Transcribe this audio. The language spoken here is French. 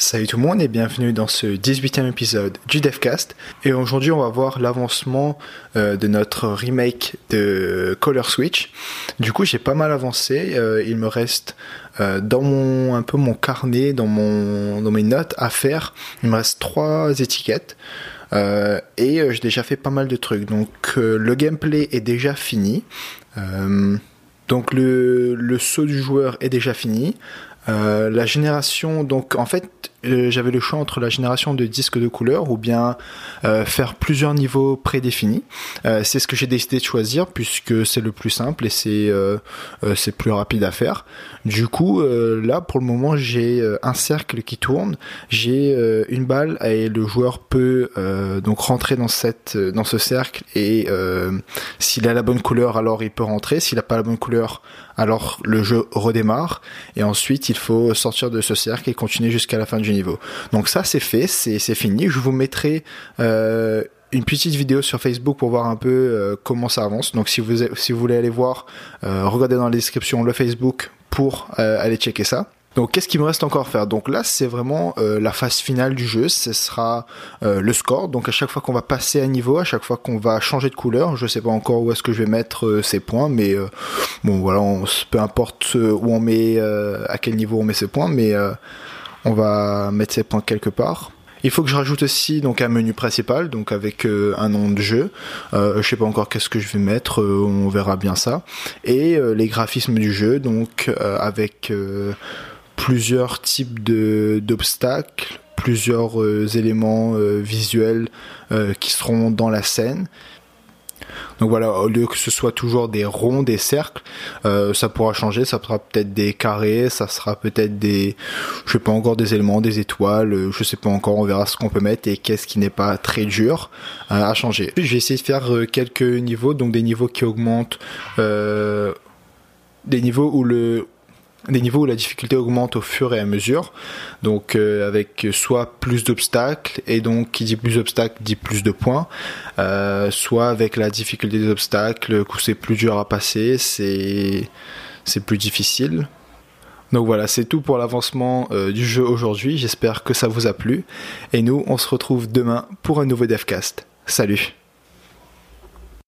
Salut tout le monde et bienvenue dans ce 18e épisode du Devcast. Et aujourd'hui, on va voir l'avancement euh, de notre remake de Color Switch. Du coup, j'ai pas mal avancé. Euh, il me reste euh, dans mon un peu mon carnet, dans mon dans mes notes à faire. Il me reste trois étiquettes. et j'ai déjà fait pas mal de trucs. Donc le gameplay est déjà fini. donc le, le saut du joueur est déjà fini. la génération, donc en fait, euh, j'avais le choix entre la génération de disques de couleur ou bien euh, faire plusieurs niveaux prédéfinis. Euh, c'est ce que j'ai décidé de choisir puisque c'est le plus simple et c'est c'est plus rapide à faire. Du coup, là pour le moment j'ai un cercle qui tourne, j'ai une balle et le joueur peut donc rentrer dans cette dans ce cercle et s'il a la bonne couleur alors il peut rentrer. S'il n'a pas la bonne couleur alors le jeu redémarre et ensuite il faut sortir de ce cercle et continuer jusqu'à la fin du niveau. Donc ça c'est fait, c'est fini. Je vous mettrai euh, une petite vidéo sur Facebook pour voir un peu euh, comment ça avance. Donc si vous si vous voulez aller voir, euh, regardez dans la description le Facebook pour aller checker ça. Donc qu'est-ce qu'il me reste encore à faire? Donc là c'est vraiment la phase finale du jeu, ce sera le score. Donc à chaque fois qu'on va passer un niveau, à chaque fois qu'on va changer de couleur, je sais pas encore où est-ce que je vais mettre ces points, mais bon voilà, peu importe où on met, à quel niveau on met ces points, mais on va mettre ces points quelque part. Il faut que je rajoute aussi donc un menu principal, donc avec euh, un nom de jeu. Euh, je sais pas encore qu'est-ce que je vais mettre, euh, on verra bien ça. Et euh, les graphismes du jeu, donc avec plusieurs types d'obstacles, plusieurs éléments visuels qui seront dans la scène. Donc voilà, au lieu que ce soit toujours des ronds, des cercles, euh, ça pourra changer, ça sera peut-être des carrés, ça sera peut-être des, je sais pas encore des éléments, des étoiles, euh, je sais pas encore, on verra ce qu'on peut mettre et qu'est-ce qui n'est pas très dur euh, à changer. Je vais essayer de faire quelques niveaux, donc des niveaux qui augmentent, des niveaux où le des niveaux où la difficulté augmente au fur et à mesure, donc euh, avec soit plus d'obstacles, et donc qui dit plus d'obstacles dit plus de points, euh, soit avec la difficulté des obstacles, où c'est plus dur à passer, c'est c'est plus difficile. Donc voilà, c'est tout pour l'avancement euh, du jeu aujourd'hui, j'espère que ça vous a plu, et nous on se retrouve demain pour un nouveau Devcast. Salut